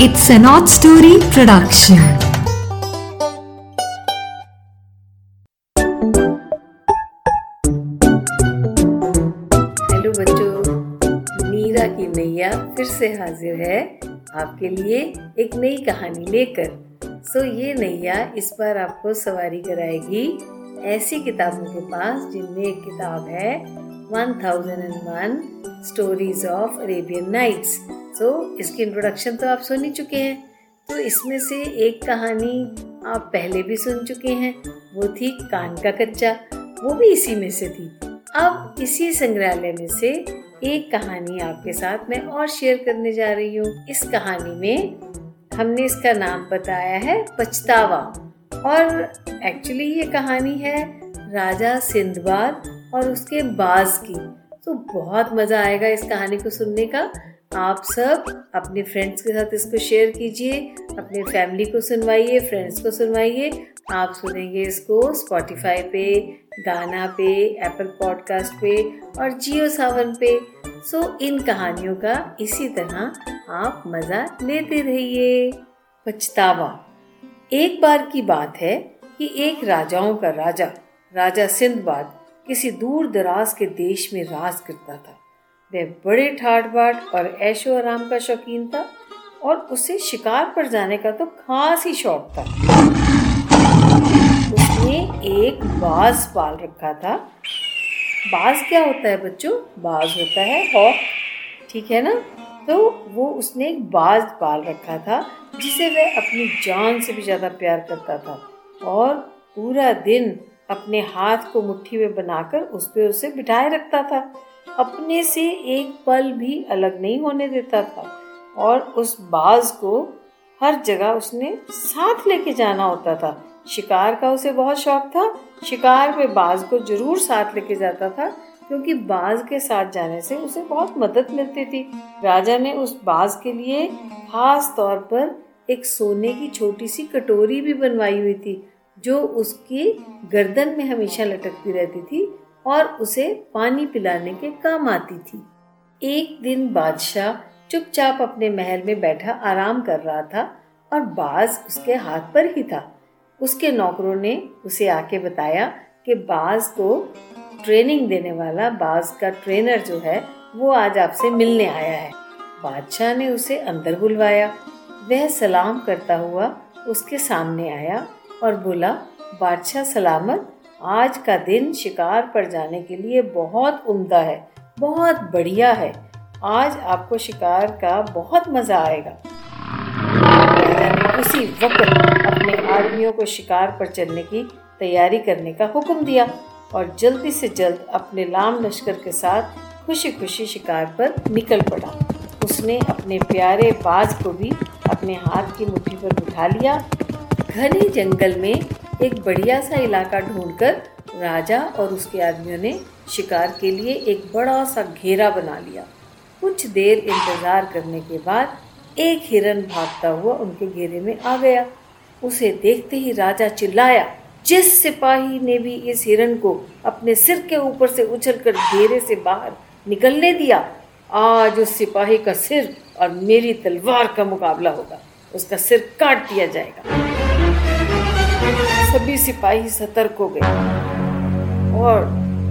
It's an odd story production. Hello बच्चों, मीरा की नैया फिर से हाजिर है आपके लिए एक नई कहानी लेकर सो ये नैया इस बार आपको सवारी कराएगी ऐसी किताबों के पास, जिनमें एक किताब है 1001 stories of Arabian nights so इसकी इंट्रोडक्शन तो आप सुन ही चुके हैं। तो इसमें से एक कहानी आप पहले भी सुन चुके हैं। वो थी कान का कच्चा। वो भी इसी में से थी। अब इसी संग्रहालय में से एक कहानी आपके साथ मैं और शेयर करने जा रही हूँ। इस कहानी में हमने इसका नाम बताया है पछतावा। और एक्चुअली ये कहानी है राजा सिंधबाद और उसके बाज की। तो बहुत मज़ा आएगा इस कहानी को सुनने का। आप सब अपने फ्रेंड्स के साथ इसको शेयर कीजिए, अपने फैमिली को सुनवाइए फ्रेंड्स को सुनवाइए। आप सुनेंगे इसको स्पॉटिफाई पे, गाना पे एप्पल पॉडकास्ट पे और जियो सावन पे। सो इन कहानियों का इसी तरह आप मज़ा लेते रहिए। पछतावा। एक बार की बात है कि एक राजाओं का राजा राजा सिंधबाद किसी दूर दराज के देश में राज करता था। वह बड़े ठाट बाट और ऐशो आराम का शौकीन था और उसे शिकार पर जाने का तो खास ही शौक था। उसने एक बाज पाल रखा था। बाज क्या होता है बच्चों? बाज होता है हॉक, ठीक है ना? तो वो उसने एक बाज पाल रखा था जिसे वह अपनी जान से भी ज़्यादा प्यार करता था और पूरा दिन अपने हाथ को मुट्ठी में बनाकर उस पर उसे बिठाए रखता था। अपने से एक पल भी अलग नहीं होने देता था और उस बाज को हर जगह उसने साथ लेके जाना होता था। शिकार का उसे बहुत शौक था। शिकार में बाज को ज़रूर साथ लेके जाता था। क्योंकि बाज के साथ जाने से उसे बहुत मदद मिलती थी। राजा ने उस बाज के लिए खास तौर पर एक सोने की छोटी सी कटोरी भी बनवाई हुई थी, जो उसकी गर्दन में हमेशा लटकती रहती थी और उसे पानी पिलाने के काम आती थी। एक दिन बादशाह चुपचाप अपने महल में बैठा आराम कर रहा था और बाज उसके हाथ पर ही था। उसके नौकरों ने उसे आके बताया कि बाज को ट्रेनिंग देने वाला बाज का ट्रेनर जो है, वो आज आपसे मिलने आया है। बादशाह ने उसे अंदर बुलवाया। वह सलाम करता हुआ उसके सामने आया और बोला, बादशाह सलामत, आज का दिन शिकार पर जाने के लिए बहुत उम्दा है, बहुत बढ़िया है। आज आपको शिकार का बहुत मज़ा आएगा। उसी वक्त अपने आदमियों को शिकार पर चलने की तैयारी करने का हुक्म दिया। और जल्दी से जल्द अपने लाम लश्कर के साथ खुशी खुशी शिकार पर निकल पड़ा। उसने अपने प्यारे बाज को भी अपने हाथ की मुट्ठी पर बिठा लिया। घने जंगल में एक बढ़िया सा इलाका ढूंढकर राजा और उसके आदमियों ने शिकार के लिए एक बड़ा सा घेरा बना लिया। कुछ देर इंतज़ार करने के बाद एक हिरन भागता हुआ उनके घेरे में आ गया। उसे देखते ही राजा चिल्लाया जिस सिपाही ने भी इस हिरन को अपने सिर के ऊपर से उछलकर घेरे से बाहर निकलने दिया, आज उस सिपाही का सिर और मेरी तलवार का मुकाबला होगा। उसका सिर काट दिया जाएगा। सभी सिपाही सतर्क हो गए और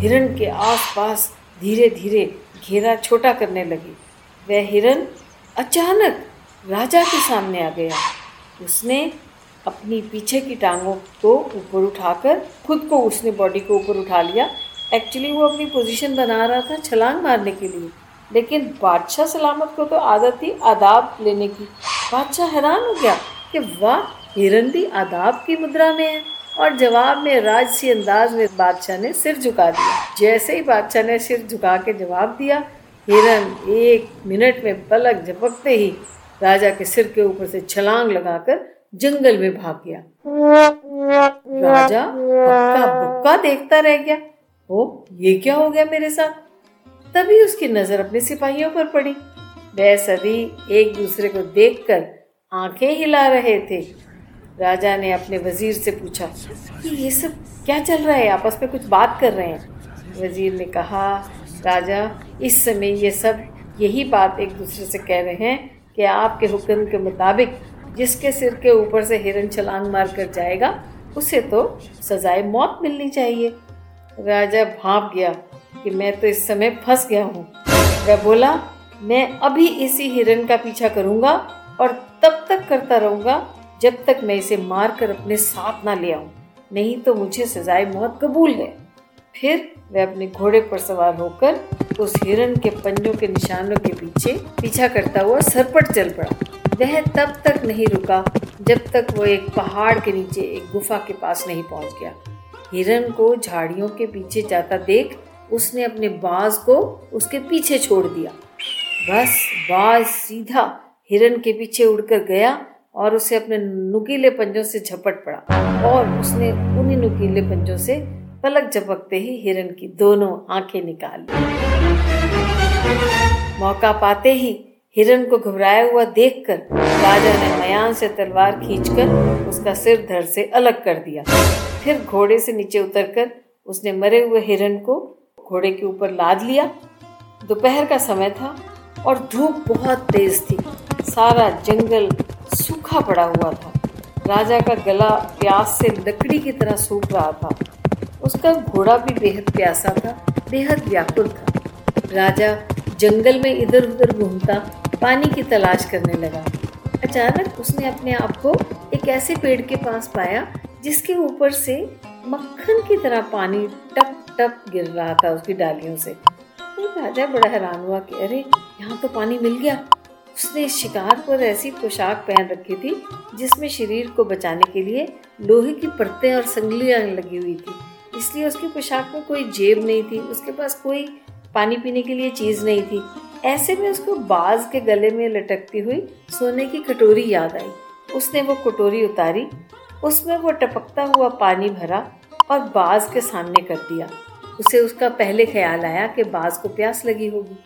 हिरण के आसपास धीरे धीरे घेरा छोटा करने लगी। वह हिरण अचानक राजा के सामने आ गया। उसने अपनी पीछे की टांगों को ऊपर उठाकर, खुद को उसने बॉडी को ऊपर उठा लिया। एक्चुअली वो अपनी पोजीशन बना रहा था छलांग मारने के लिए। लेकिन बादशाह सलामत को तो आदत थी आदाब लेने की। बादशाह हैरान हो गया कि वाह, हिरन भी आदाब की मुद्रा में है। और जवाब में राजसी अंदाज में बादशाह ने सिर झुका दिया। जैसे ही बादशाह ने सिर झुका के जवाब दिया, हिरन एक मिनट में पलक झपकते ही राजा के सिर के ऊपर से छलांग लगाकर जंगल में भाग गया। राजा हक्का बुक्का देखता रह गया। ओ, ये क्या हो गया मेरे साथ? तभी उसकी नज़र अपने सिपाहियों पर पड़ी। वह सभी एक दूसरे को देखकर आँखें हिला रहे थे। राजा ने अपने वज़ीर से पूछा कि ये सब क्या चल रहा है? आपस में कुछ बात कर रहे हैं? वज़ीर ने कहा, राजा, इस समय ये सब यही बात एक दूसरे से कह रहे हैं कि आपके हुक्म के मुताबिक जिसके सिर के ऊपर से हिरन छलांग मार कर जाएगा, उसे तो सजाए मौत मिलनी चाहिए। राजा भाप गया कि मैं तो इस समय फंस गया हूँ। वह बोला, मैं अभी इसी हिरन का पीछा करूँगा और तब तक करता रहूँगा जब तक मैं इसे मार कर अपने साथ ना ले आऊँ। नहीं तो मुझे सजाए मौत कबूल है। फिर वह अपने घोड़े पर सवार होकर उस हिरन के पंजों के निशानों के पीछे पीछा करता हुआ सरपट चल पड़ा। वह तब तक नहीं रुका जब तक वो एक पहाड़ के नीचे, एक गुफा के पास नहीं पहुँच गया। हिरन को झाड़ियों के पीछे जाता देख उसने अपने बाज को उसके पीछे छोड़ दिया। बस, बाज सीधा हिरन के पीछे उड़कर गया और उसे अपने नुकीले पंजों से झपट पड़ा और उसने उन्हीं नुकीले पंजों से पलक झपकते ही हिरन की दोनों आँखें निकाल ली। मौका पाते ही हिरन को घबराया हुआ देखकर राजा ने मयान से तलवार खींचकर उसका सिर धड़ से अलग कर दिया। फिर घोड़े से नीचे उतरकर उसने मरे हुए हिरन को घोड़े के ऊपर लाद लिया। दोपहर का समय था और धूप बहुत तेज थी। सारा जंगल सूखा पड़ा हुआ था। राजा का गला प्यास से लकड़ी की तरह सूख रहा था। उसका घोड़ा भी बेहद प्यासा था, बेहद व्याकुल था। राजा जंगल में इधर उधर घूमता पानी की तलाश करने लगा। अचानक उसने अपने आप को एक ऐसे पेड़ के पास पाया, जिसके ऊपर से मक्खन की तरह पानी टप टप गिर रहा था उसकी डालियों से। तो राजा बड़ा हैरान हुआ कि, अरे, यहाँ तो पानी मिल गया। उसने शिकार पर ऐसी पोशाक पहन रखी थी, जिसमें शरीर को बचाने के लिए लोहे की परतें और संगलियाँ लगी हुई थी। इसलिए उसकी पोशाक में कोई जेब नहीं थी, उसके पास कोई पानी पीने के लिए चीज़ नहीं थी। ऐसे में उसको बाज के गले में लटकती हुई सोने की कटोरी याद आई। उसने वो कटोरी उतारी। उसमें वो टपकता हुआ पानी भरा और बाज के सामने कर दिया। उसे उसका पहले ख्याल आया कि बाज को प्यास लगी होगी।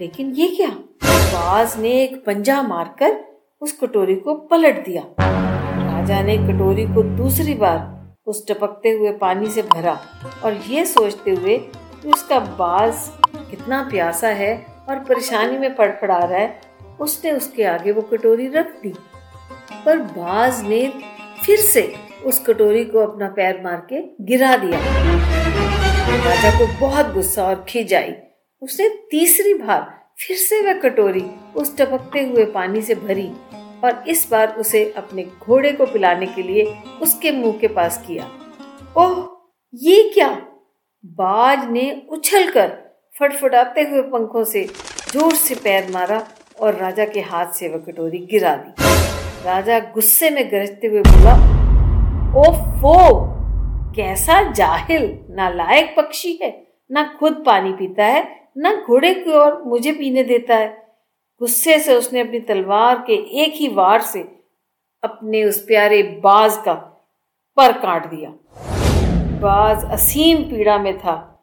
लेकिन ये क्या? बाज ने एक पंजा मारकर उस कटोरी को पलट दिया। राजा ने कटोरी को दूसरी बार उस टपकते हुए पानी से भरा और ये सोचते हुए उसका बाज कितना प्यासा है और परेशानी में पड़पड़ा रहा है, उसने उसके आगे वो कटोरी रख दी। पर बाज ने फिर से उस कटोरी को अपना पैर मार के गिरा दिया। राजा को बहुत गुस्सा और खिंच आई। उसने तीसरी बार फिर से वह कटोरी उस टपकते हुए पानी से भरी और इस बार उसे अपने घोड़े को पिलाने के लिए उसके मुँह के पास किया। ओह, ये क्या? बाज ने उछलकर फटफटाते हुए पंखों से ज़ोर से पैर मारा और राजा के हाथ से वह कटोरी गिरा दी। राजा गुस्से में गरजते हुए बोला, ओफो, कैसा जाहिल! ना लायक पक्षी है, ना खुद पानी पीता है, ना घोड़े की ओर मुझे पीने देता है। गुस्से से उसने अपनी तलवार के एक ही वार से अपने उस प्यारे बाज का पर काट दिया। बाज असीम पीड़ा में था।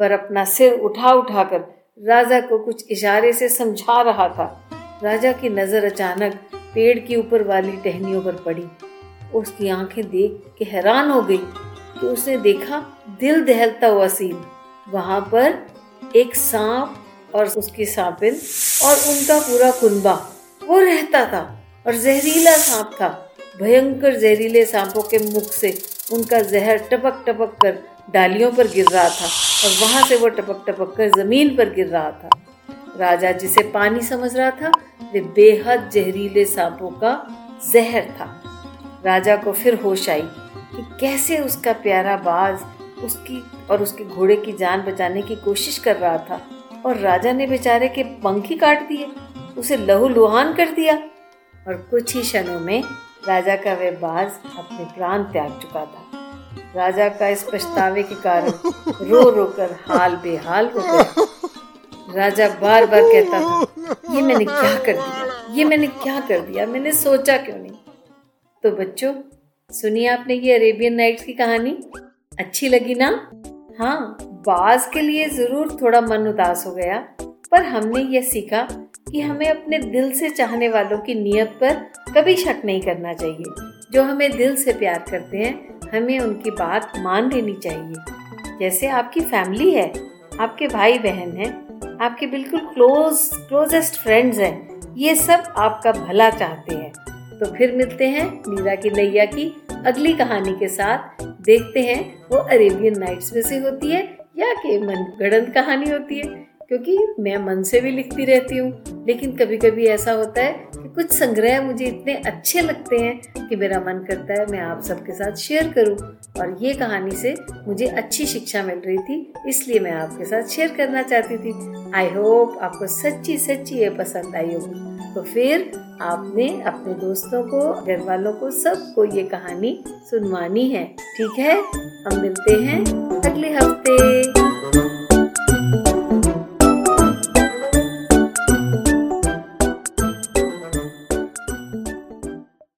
पर अपना सिर उठा उठाकर राजा को कुछ इशारे से समझा रहा था। राजा की नज़र अचानक पेड़ के ऊपर वाली टहनियों पर पड़ी। उसकी आँखें देख के हैरान हो गई कि उसने देखा दिल दहलता हुआ सीन। वहाँ पर एक सांप और उसकी सांपिन और उनका पूरा कुनबा, वो रहता था और जहरीला सांप था। भयंकर जहरीले सांपों के मुख से उनका जहर टपक टपक कर डालियों पर गिर रहा था और वहाँ से वो टपक टपक कर ज़मीन पर गिर रहा था। राजा जिसे पानी समझ रहा था, वे बेहद जहरीले सांपों का जहर था। राजा को फिर होश आई कि कैसे उसका प्यारा बाज उसकी और उसके घोड़े की जान बचाने की कोशिश कर रहा था और राजा ने बेचारे के पंख ही काट दिए, उसे लहू लुहान कर दिया। और कुछ ही क्षणों में राजा का वह बाज अपने प्राण त्याग चुका था। राजा का इस पछतावे के कारण रो रो कर हाल बेहाल हो गया। राजा बार बार कहता था, ये मैंने क्या कर दिया? ये मैंने क्या कर दिया? मैंने सोचा क्यों नहीं? तो बच्चों, सुनिए आपने ये अरेबियन नाइट्स की कहानी? अच्छी लगी ना? हाँ बाज के लिए ज़रूर थोड़ा मन उदास हो गया, पर हमने ये सीखा कि हमें अपने दिल से चाहने वालों की नीयत पर कभी शक नहीं करना चाहिए, जो हमें दिल से प्यार करते हैं हमें उनकी बात मान लेनी चाहिए। जैसे आपकी फैमिली है, आपके भाई बहन हैं, आपके बिल्कुल क्लोज क्लोजेस्ट फ्रेंड्स हैं, ये सब आपका भला चाहते हैं। तो फिर मिलते हैं नीरा की नैया की अगली कहानी के साथ। देखते हैं वो अरेबियन नाइट्स में से होती है या कि मन गढ़ंत कहानी होती है, क्योंकि मैं मन से भी लिखती रहती हूँ। लेकिन कभी कभी ऐसा होता है कुछ संग्रह मुझे इतने अच्छे लगते हैं कि मेरा मन करता है मैं आप सबके साथ शेयर करूँ। और ये कहानी से मुझे अच्छी शिक्षा मिल रही थी, इसलिए मैं आपके साथ शेयर करना चाहती थी। आई होप आपको सच्ची सच्ची ये पसंद आई होगी। तो फिर आपने अपने दोस्तों को घर वालों को, सबको ये कहानी सुनवानी है। ठीक है? हम मिलते हैं अगले हफ़्ते।